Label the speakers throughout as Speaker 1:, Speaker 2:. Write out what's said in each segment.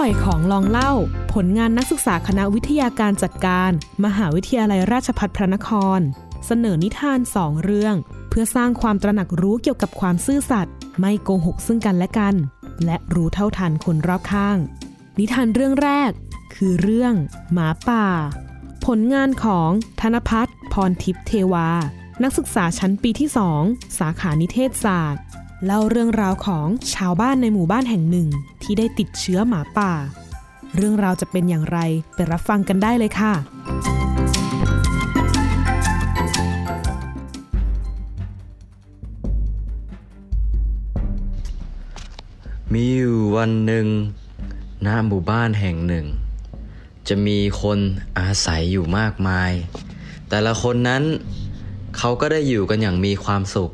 Speaker 1: ล่อยของลองเล่า ผลงานนักศึกษาคณะวิทยาการจัดการ มหาวิทยาลัยราชภัฏพระนคร เสนอนิทานสองเรื่อง เพื่อสร้างความตระหนักรู้เกี่ยวกับความซื่อสัตย์ไม่โกหกซึ่งกันและกัน และรู้เท่าทันคนรอบข้าง นิทานเรื่องแรก คือเรื่อง หมาป่า ผลงานของธนพัฒน์พรทิพย์เทวา นักศึกษาชั้นปีที่2สาขานิเทศศาสตร์ เล่าเรื่องราวของชาวบ้านในหมู่บ้านแห่งหนึ่ง ที่ได้ติดเชื้อหมาป่า เรื่องราวจะเป็นอย่างไรไปรับฟังกันได้เลยค่ะ
Speaker 2: มีอยู่วันหนึ่งณหมู่บ้านแห่งหนึ่ง จะมีคนอาศัยอยู่มากมาย แต่ละคนนั้นเขาก็ได้อยู่กันอย่างมีความสุข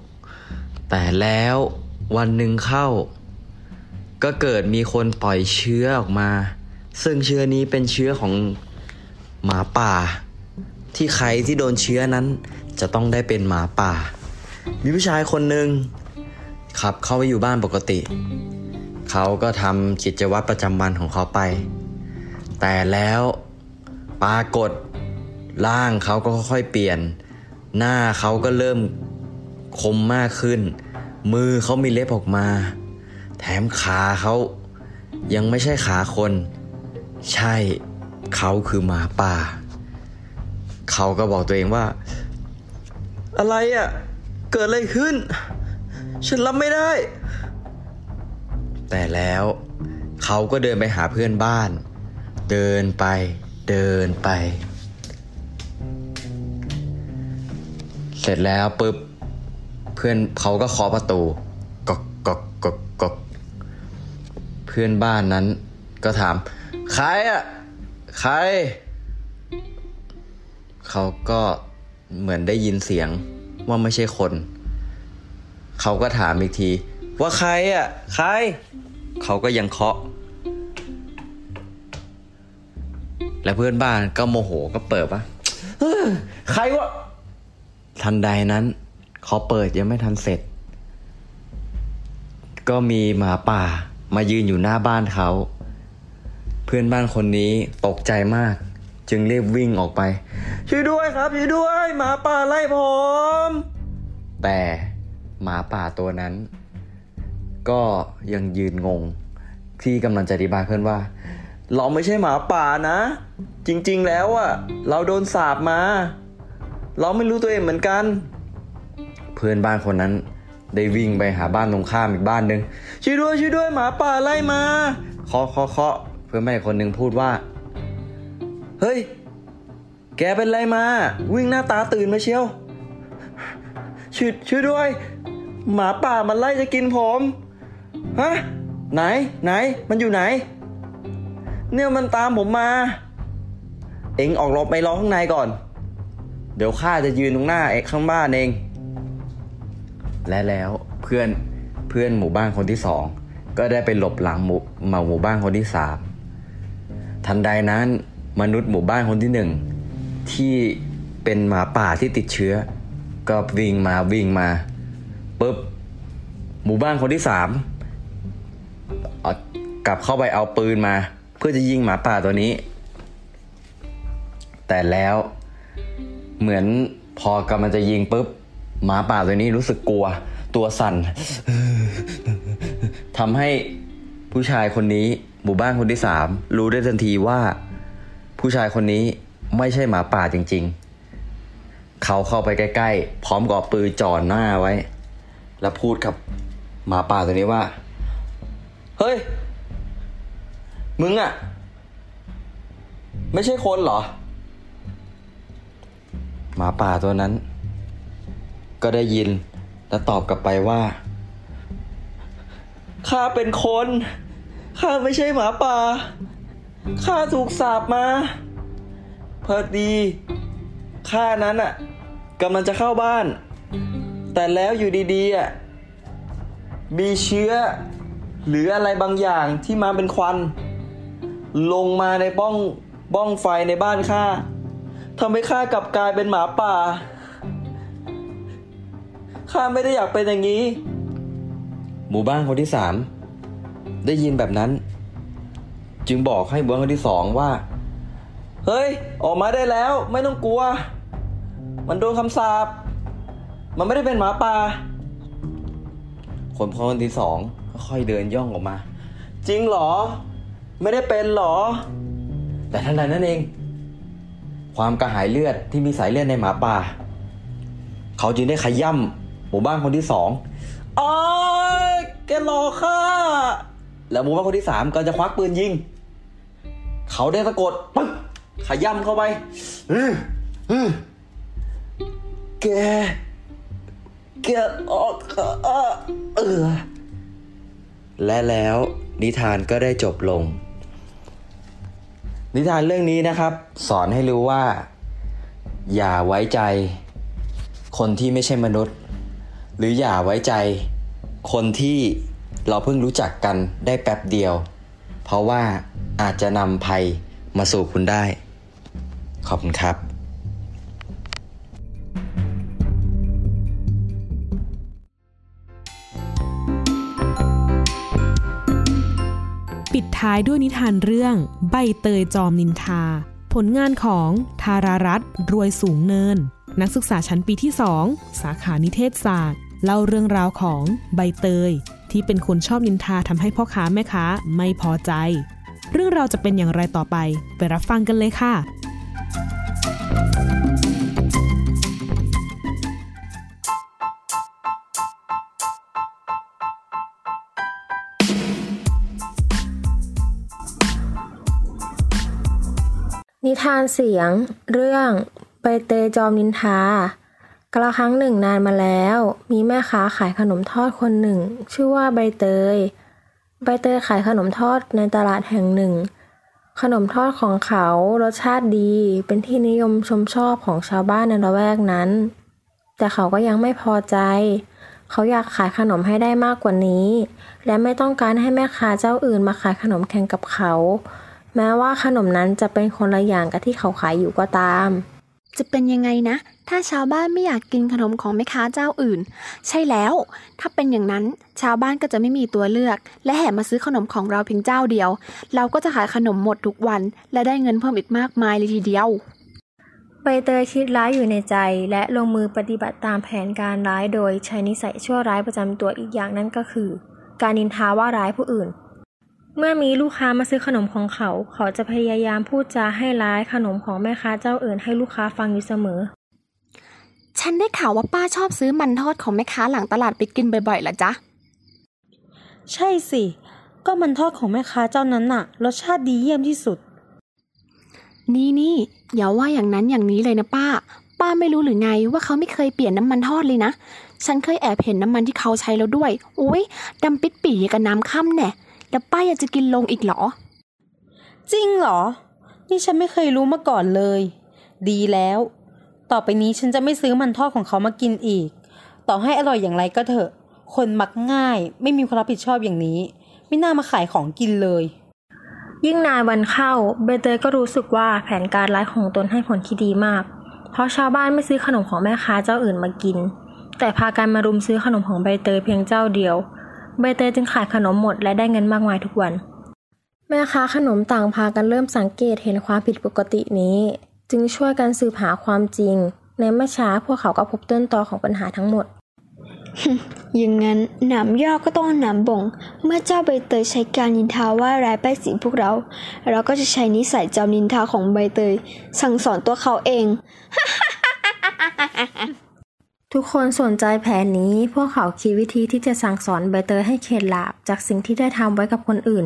Speaker 2: แต่แล้ววันหนึ่งเข้า ก็เกิดมีคนปล่อยเชื้อออกมา ซึ่งเชื้อนี้เป็นเชื้อของหมาป่า ที่ใครที่โดนเชื้อนั้น จะต้องได้เป็นหมาป่า มีผู้ชายคนหนึ่งขับเข้าไปอยู่บ้านปกติ เขาก็ทำกิจวัตรประจำวันของเขาไป แต่แล้วปรากฏร่างเขาก็ค่อยๆเปลี่ยน หน้าเขาก็เริ่มคมมากขึ้น มือเขามีเล็บออกมา แถมขาเขายังไม่ใช่ขาคน ใช่เขาคือหมาป่า เขาก็บอกตัวเองว่า อะไรอะ่ะ เกิดอะไรขึ้น ฉันรับไม่ได้ แต่แล้วเขาก็เดินไปหาเพื่อนบ้าน เดินไป เดินไป เสร็จแล้วปุ๊บเพื่อนเขาก็เคาะประตู พื่อนบ้านนั้น ก็ถาม ใครอะใคร เขาก็เหมือนได้ยินเสียงว่าไม่ใช่คน เขาก็ถามอีกที ว่าใครอะ ใคร เขาก็ยังเคาะ และเพื่อนบ้านก็โมโหก็เปิดปะเฮ้ยใครวะ ทันใดนั้น เขาเปิดยังไม่ทันเสร็จ ก็มีหมาป่า มายืนอยู่หน้าบ้านเขา เพื่อนบ้านคนนี้ตกใจมาก จึงรีบวิ่งออกไป ช่วยด้วยครับช่วยด้วยหมาป่าไล่ผมแต่หมาป่าตัวนั้น ก็ยังยืนงง ที่กำลังจะอธิบายเพื่อนว่า เราไม่ใช่หมาป่านะ จริง ๆ แล้วอะเราโดนสาบมา เราไม่รู้ตัวเองเหมือนกัน เพื่อนบ้านคนนั้น ได้วิ่งไปหาบ้านตรงข้ามอีกบ้านหนึ่งช่วยด้วยช่วยด้วยหมาป่าไล่มาเคาะเคาะเคาะเพื่อนแม่คนหนึ่งพูดว่า เฮ้ย แกเป็นไรมา วิ่งหน้าตาตื่นมาเชียวช่วยช่วยด้วย หมาป่ามันไล่จะกินผมฮะไหนไหน มันอยู่ไหน เนี่ยมันตามผมมา เอ็งออกรบไปรอข้างในก่อน เดี๋ยวข้าจะยืนตรงหน้าเอ็กข้างบ้านเอง และแล้วเพื่อนเพื่อนหมู่บ้านคนที่สองก็ได้ไปหลบหลังหมู่มาหมู่บ้านคนที่สามทันใดนั้นมนุษย์หมู่บ้านคนที่หนึ่งที่เป็นหมาป่าที่ติดเชื้อ ก็วิ่งมาวิ่งมาปุ๊บหมู่บ้านคนที่สามกลับเข้าไปเอาปืนมา เพื่อจะยิงหมาป่าตัวนี้ แต่แล้วเหมือนพอกำลังจะยิงปุ๊บ หมาป่าตัวนี้รู้สึกกลัว ตัวสั่นทำให้ผู้ชายคนนี้หมู่บ้านคนที่สามรู้ได้ทันทีว่า ผู้ชายคนนี้ไม่ใช่หมาป่าจริง ๆ เขาเข้าไปใกล้ ๆ พร้อมกับปืนจ่อหน้าไว้ แล้วพูดกับหมาป่าตัวนี้ว่า เฮ้ย มึงอะไม่ใช่คนเหรอ หมาป่าตัวนั้น ก็ได้ยิน และตอบกลับไปว่า ข้าเป็นคน ข้าไม่ใช่หมาป่า ข้าถูกสาบมา พอดี ข้านั้นอะกำลังจะเข้าบ้าน แต่แล้วอยู่ดีๆอะมีเชื้อ หรืออะไรบางอย่างที่มาเป็นควัน ลงมาในบ้องบ้องไฟในบ้านข้าทำให้ข้ากลับกลายเป็นหมาป่า ข้าไม่ได้อยากเป็นอย่างนี้ หมู่บ้านคนที่สามได้ยินแบบนั้น จึงบอกให้บุคคลคนที่สองว่า เฮ้ย ออกมาได้แล้ว ไม่ต้องกลัว มันโดนคำสาปมันไม่ได้เป็นหมาป่าคนพ่อคนที่สองค่อยๆเดินย่องออกมา จริงเหรอ ไม่ได้เป็นเหรอ แต่ทันใดนั้นเอง ความกระหายเลือดที่มีสายเลือดในหมาป่า เขาจึงได้ขย่ำห มู่บ้านคนที่สองอ๋อแกหลอข้าแล้วหมู่บ้านคนที่สามก็จะควักปืนยิง เขาได้สะกดปึ๊กขย่ำเข้าไปอืออือแกแกออกเออเออ และแล้วนิทานก็ได้จบลง นิทานเรื่องนี้นะครับ สอนให้รู้ว่า อย่าไว้ใจ คนที่ไม่ใช่มนุษย์ หรืออย่าไว้ใจ คนที่เราเพิ่งรู้จักกันได้แป๊บเดียว เพราะว่าอาจจะนำภัยมาสู่คุณได้ ขอบคุณครับ
Speaker 1: ปิดท้ายด้วยนิทานเรื่องใบเตยจอมนินทา ผลงานของธารารัตรวยสูงเนิน นักศึกษาชั้นปีที่2สาขานิเทศศาสตร์ เล่าเรื่องราวของใบเตย ที่เป็นคนชอบนินทาทำให้พ่อค้าแม่ค้าไม่พอใจ เรื่องราวจะเป็นอย่างไรต่อไป ไปรับฟังกันเลยค่ะ
Speaker 3: นิทานเสียง เรื่องใบเตยจอมนินทา กระครั้งหนึ่งนานมาแล้ว มีแม่ค้าขายขนมทอดคนหนึ่ง ชื่อว่าใบเตย ใบเตยขายขนมทอดในตลาดแห่งหนึ่ง ขนมทอดของเขารสชาติดีเป็นที่นิยมชมชอบของชาวบ้านในละแวกนั้น แต่เขาก็ยังไม่พอใจ เขาอยากขายขนมให้ได้มากกว่านี้ และไม่ต้องการให้แม่ค้าเจ้าอื่นมาขายขนมแข่งกับเขา แม้ว่าขนมนั้นจะเป็นคนละอย่างกับที่เขาขายอยู่ก็ตาม
Speaker 4: จะเป็นยังไงนะ ถ้าชาวบ้านไม่อยากกินขนมของแม่ค้าเจ้าอื่น ใช่แล้ว ถ้าเป็นอย่างนั้นชาวบ้านก็จะไม่มีตัวเลือก และแห่มาซื้อขนมของเราเพียงเจ้าเดียว เราก็จะขายขนมหมดทุกวัน และได้เงินเพิ่มอีกมากมายเลยทีเดียว
Speaker 3: ใบเตยคิดร้ายอยู่ในใจและลงมือปฏิบัติตามแผนการร้ายโดยใช้นิสัยชั่วร้ายประจำตัวอีกอย่างนั่นก็คือ การนินทาว่าร้ายผู้อื่น เมื่อมีลูกค้ามาซื้อขนมของเขา เขาจะพยายามพูดจาให้ร้ายขนมของแม่ค้าเจ้าอื่นให้ลูกค้าฟังอยู่เสมอ
Speaker 4: ฉันได้ข่าวว่าป้าชอบซื้อมันทอดของแม่ค้าหลังตลาดไปกินบ่อยๆล่ะจ๊ะ
Speaker 5: ใช่สิ ก็มันทอดของแม่ค้าเจ้านั้นน่ะ รสชาติดีเยี่ยมที่สุด
Speaker 4: นี่นี่อย่าว่าอย่างนั้นอย่างนี้เลยนะป้า ป้าไม่รู้หรือไงว่าเขาไม่เคยเปลี่ยนน้ำมันทอดเลยนะ ฉันเคยแอบเห็นน้ำมันที่เขาใช้แล้วด้วยโอ้ยดำปิดปีกับน้ำค่ำแน่ แล้วป้าอยากจะกินลงอีกเหรอ
Speaker 5: จริงเหรอ นี่ฉันไม่เคยรู้มาก่อนเลย ดีแล้ว ต่อไปนี้ฉันจะไม่ซื้อมันทอดของเขามากินอีก ต่อให้อร่อยอย่างไรก็เถอะ คนมักง่าย ไม่มีความรับผิดชอบอย่างนี้ ไม่น่ามาขายของกินเลย
Speaker 3: ยิ่งนานวันเข้าใบเตยก็รู้สึกว่าแผนการร้ายของตนให้ผลที่ดีมาก เพราะชาวบ้านไม่ซื้อขนมของแม่ค้าเจ้าอื่นมากิน แต่พากันมารุมซื้อขนมของใบเตยเพียงเจ้าเดียว ใบเตยจึงขายขนมหมดและได้เงินมากมายทุกวัน แม่ค้าขนมต่างพากันเริ่มสังเกตเห็นความผิดปกตินี้ จึงช่วยกันสืบหาความจริง ในไม่ช้าพวกเขาก็พบต้นตอของปัญหาทั้งหมด
Speaker 6: อย่างนั้นหนามยอกก็ต้องหนามบ่ง เมื่อเจ้าใบเตยใช้การนินทาว่าร้ายป้ายสีพวกเรา เราก็จะใช้นิสัยจอมนินทาของใบเตย สั่งสอนตัวเขาเอง
Speaker 3: ทุกคนสนใจแผนนี้ พวกเขาคิดวิธีที่จะสั่งสอนใบเตยให้เข็ดหลาบจากสิ่งที่ได้ทำไว้กับคนอื่น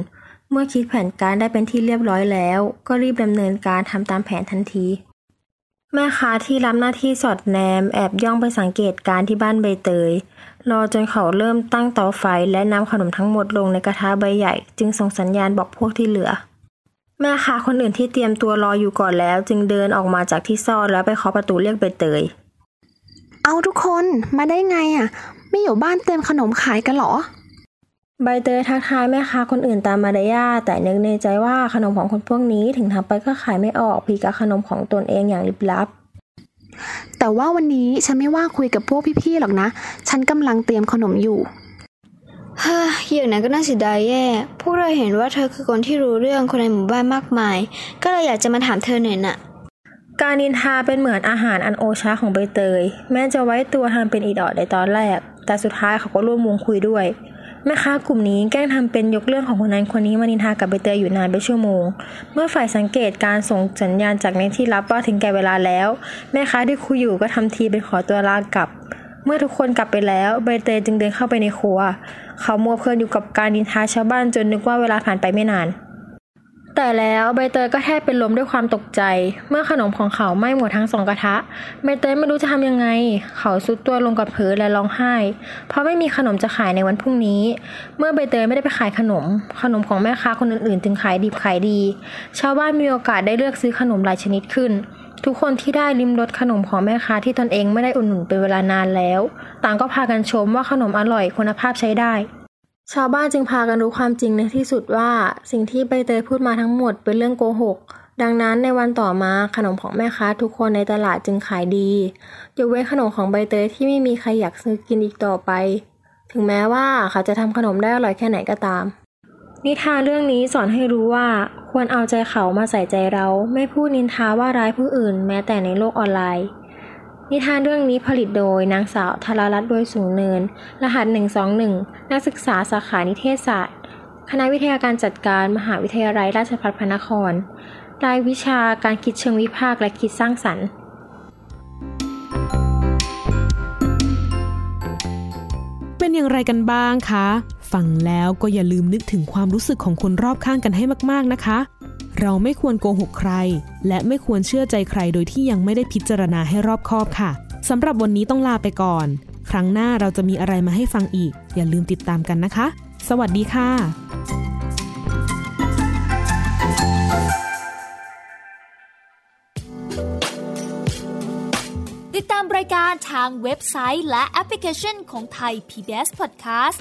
Speaker 3: เมื่อคิดแผนการได้เป็นที่เรียบร้อยแล้ว ก็รีบดำเนินการทำตามแผนทันที แม่ค้าที่รับหน้าที่สอดแนม แอบย่องไปสังเกตการณ์ที่บ้านใบเตย รอจนเขาเริ่มตั้งเตาไฟและนำขนมทั้งหมดลงในกระทะใบใหญ่ จึงส่งสัญญาณบอกพวกที่เหลือ แม่ค้าคนอื่นที่เตรียมตัวรออยู่ก่อนแล้ว จึงเดินออกมาจากที่ซ่อนแล้วไปเคาะประตูเรียกใบเตย
Speaker 4: เอาทุกคนมาได้ไงอะ ไม่อยู่บ้านเตรียมขนมขายกันเหรอ
Speaker 3: ใบเตยทักทายแม่ค้าคนอื่นตามมารยาทแต่นึกในใจว่าขนมของคนพวกนี้ถึงทำไปก็ขายไม่ออกผิดกับขนมของตนเองอย่างลิบลับ
Speaker 4: แต่ว่าวันนี้ฉันไม่ว่างคุยกับพวกพี่ๆหรอกนะ ฉันกำลังเตรียมขนมอยู่
Speaker 6: เฮ้ยอย่างนั้นก็น่าเสียดายแย่ พวกเราเห็นว่าเธอคือคนที่รู้เรื่องคนในหมู่บ้านมากมาย ก็เลยอยากจะมาถามเธอหน่อยน่ะ
Speaker 3: การนินทาเป็นเหมือนอาหารอันโอชาของใบเตย แม้จะไว้ตัวทำเป็นอีดอดในตอนแรก แต่สุดท้ายเขาก็ร่วมวงคุยด้วยแม่ค้ากลุ่มนี้แกล้งทำเป็นยกเรื่องของคนนั้นคนนี้มานินทากับใบเตยอยู่นานเป็นชั่วโมง เมื่อฝ่ายสังเกตการส่งสัญญาณจากในที่รับว่าถึงแก่เวลาแล้ว แม่ค้าที่คุยอยู่ก็ทำทีเป็นขอตัวลากลับ เมื่อทุกคนกลับไปแล้วใบเตยจึงเดินเข้าไปในครัว เขามัวเพลินอยู่กับการนินทาชาวบ้านจนนึกว่าเวลาผ่านไปไม่นาน แต่แล้วใบเตยก็แทบเป็นลมด้วยความตกใจ เมื่อขนมของเขาไหม้หมดทั้งสองกระทะ ใบเตยไม่รู้จะทำยังไง เขาซุดตัวลงกับพื้นและร้องไห้ เพราะไม่มีขนมจะขายในวันพรุ่งนี้ เมื่อใบเตยไม่ได้ไปขายขนม ขนมของแม่ค้าคนอื่นๆ จึงขายดิบขายดี ชาวบ้านมีโอกาสได้เลือกซื้อขนมหลายชนิดขึ้น ทุกคนที่ได้ริมรสขนมของแม่ค้าที่ตนเองไม่ได้อุดหนุนเป็นเวลานานแล้ว ต่างก็พากันชมว่าขนมอร่อยคุณภาพใช้ได้ ชาวบ้านจึงพากันรู้ความจริงในที่สุดว่า สิ่งที่ใบเตยพูดมาทั้งหมดเป็นเรื่องโกหก ดังนั้นในวันต่อมาขนมของแม่ค้าทุกคนในตลาดจึงขายดียกเว้นขนมของใบเตยที่ไม่มีใครอยากซื้อกินอีกต่อไป ถึงแม้ว่าเขาจะทำขนมได้อร่อยแค่ไหนก็ตาม นิทานเรื่องนี้สอนให้รู้ว่า ควรเอาใจเขามาใส่ใจเรา ไม่พูดนินทาว่าร้ายผู้อื่น แม้แต่ในโลกออนไลน์ นิทานเรื่องนี้ผลิตโดยนางสาวธารรัตน์โดยสูงเนิน รหัส 121 นักศึกษาสาขานิเทศศาสตร์ คณะวิทยาการจัดการมหาวิทยาลัยราชภัฏพระนคร รายวิชาการคิดเชิงวิพากษ์และคิดสร้างสรรค์
Speaker 1: เป็นอย่างไรกันบ้างคะ ฟังแล้วก็อย่าลืมนึกถึงความรู้สึกของคนรอบข้างกันให้มากๆนะคะ เราไม่ควรโกหกใคร และไม่ควรเชื่อใจใครโดยที่ยังไม่ได้พิจารณาให้รอบคอบค่ะสำหรับวันนี้ต้องลาไปก่อน ครั้งหน้าเราจะมีอะไรมาให้ฟังอีก อย่าลืมติดตามกันนะคะ สวัสดีค่ะ
Speaker 7: ติดตามรายการทางเว็บไซต์และแอปพลิเคชันของไทย PBS Podcast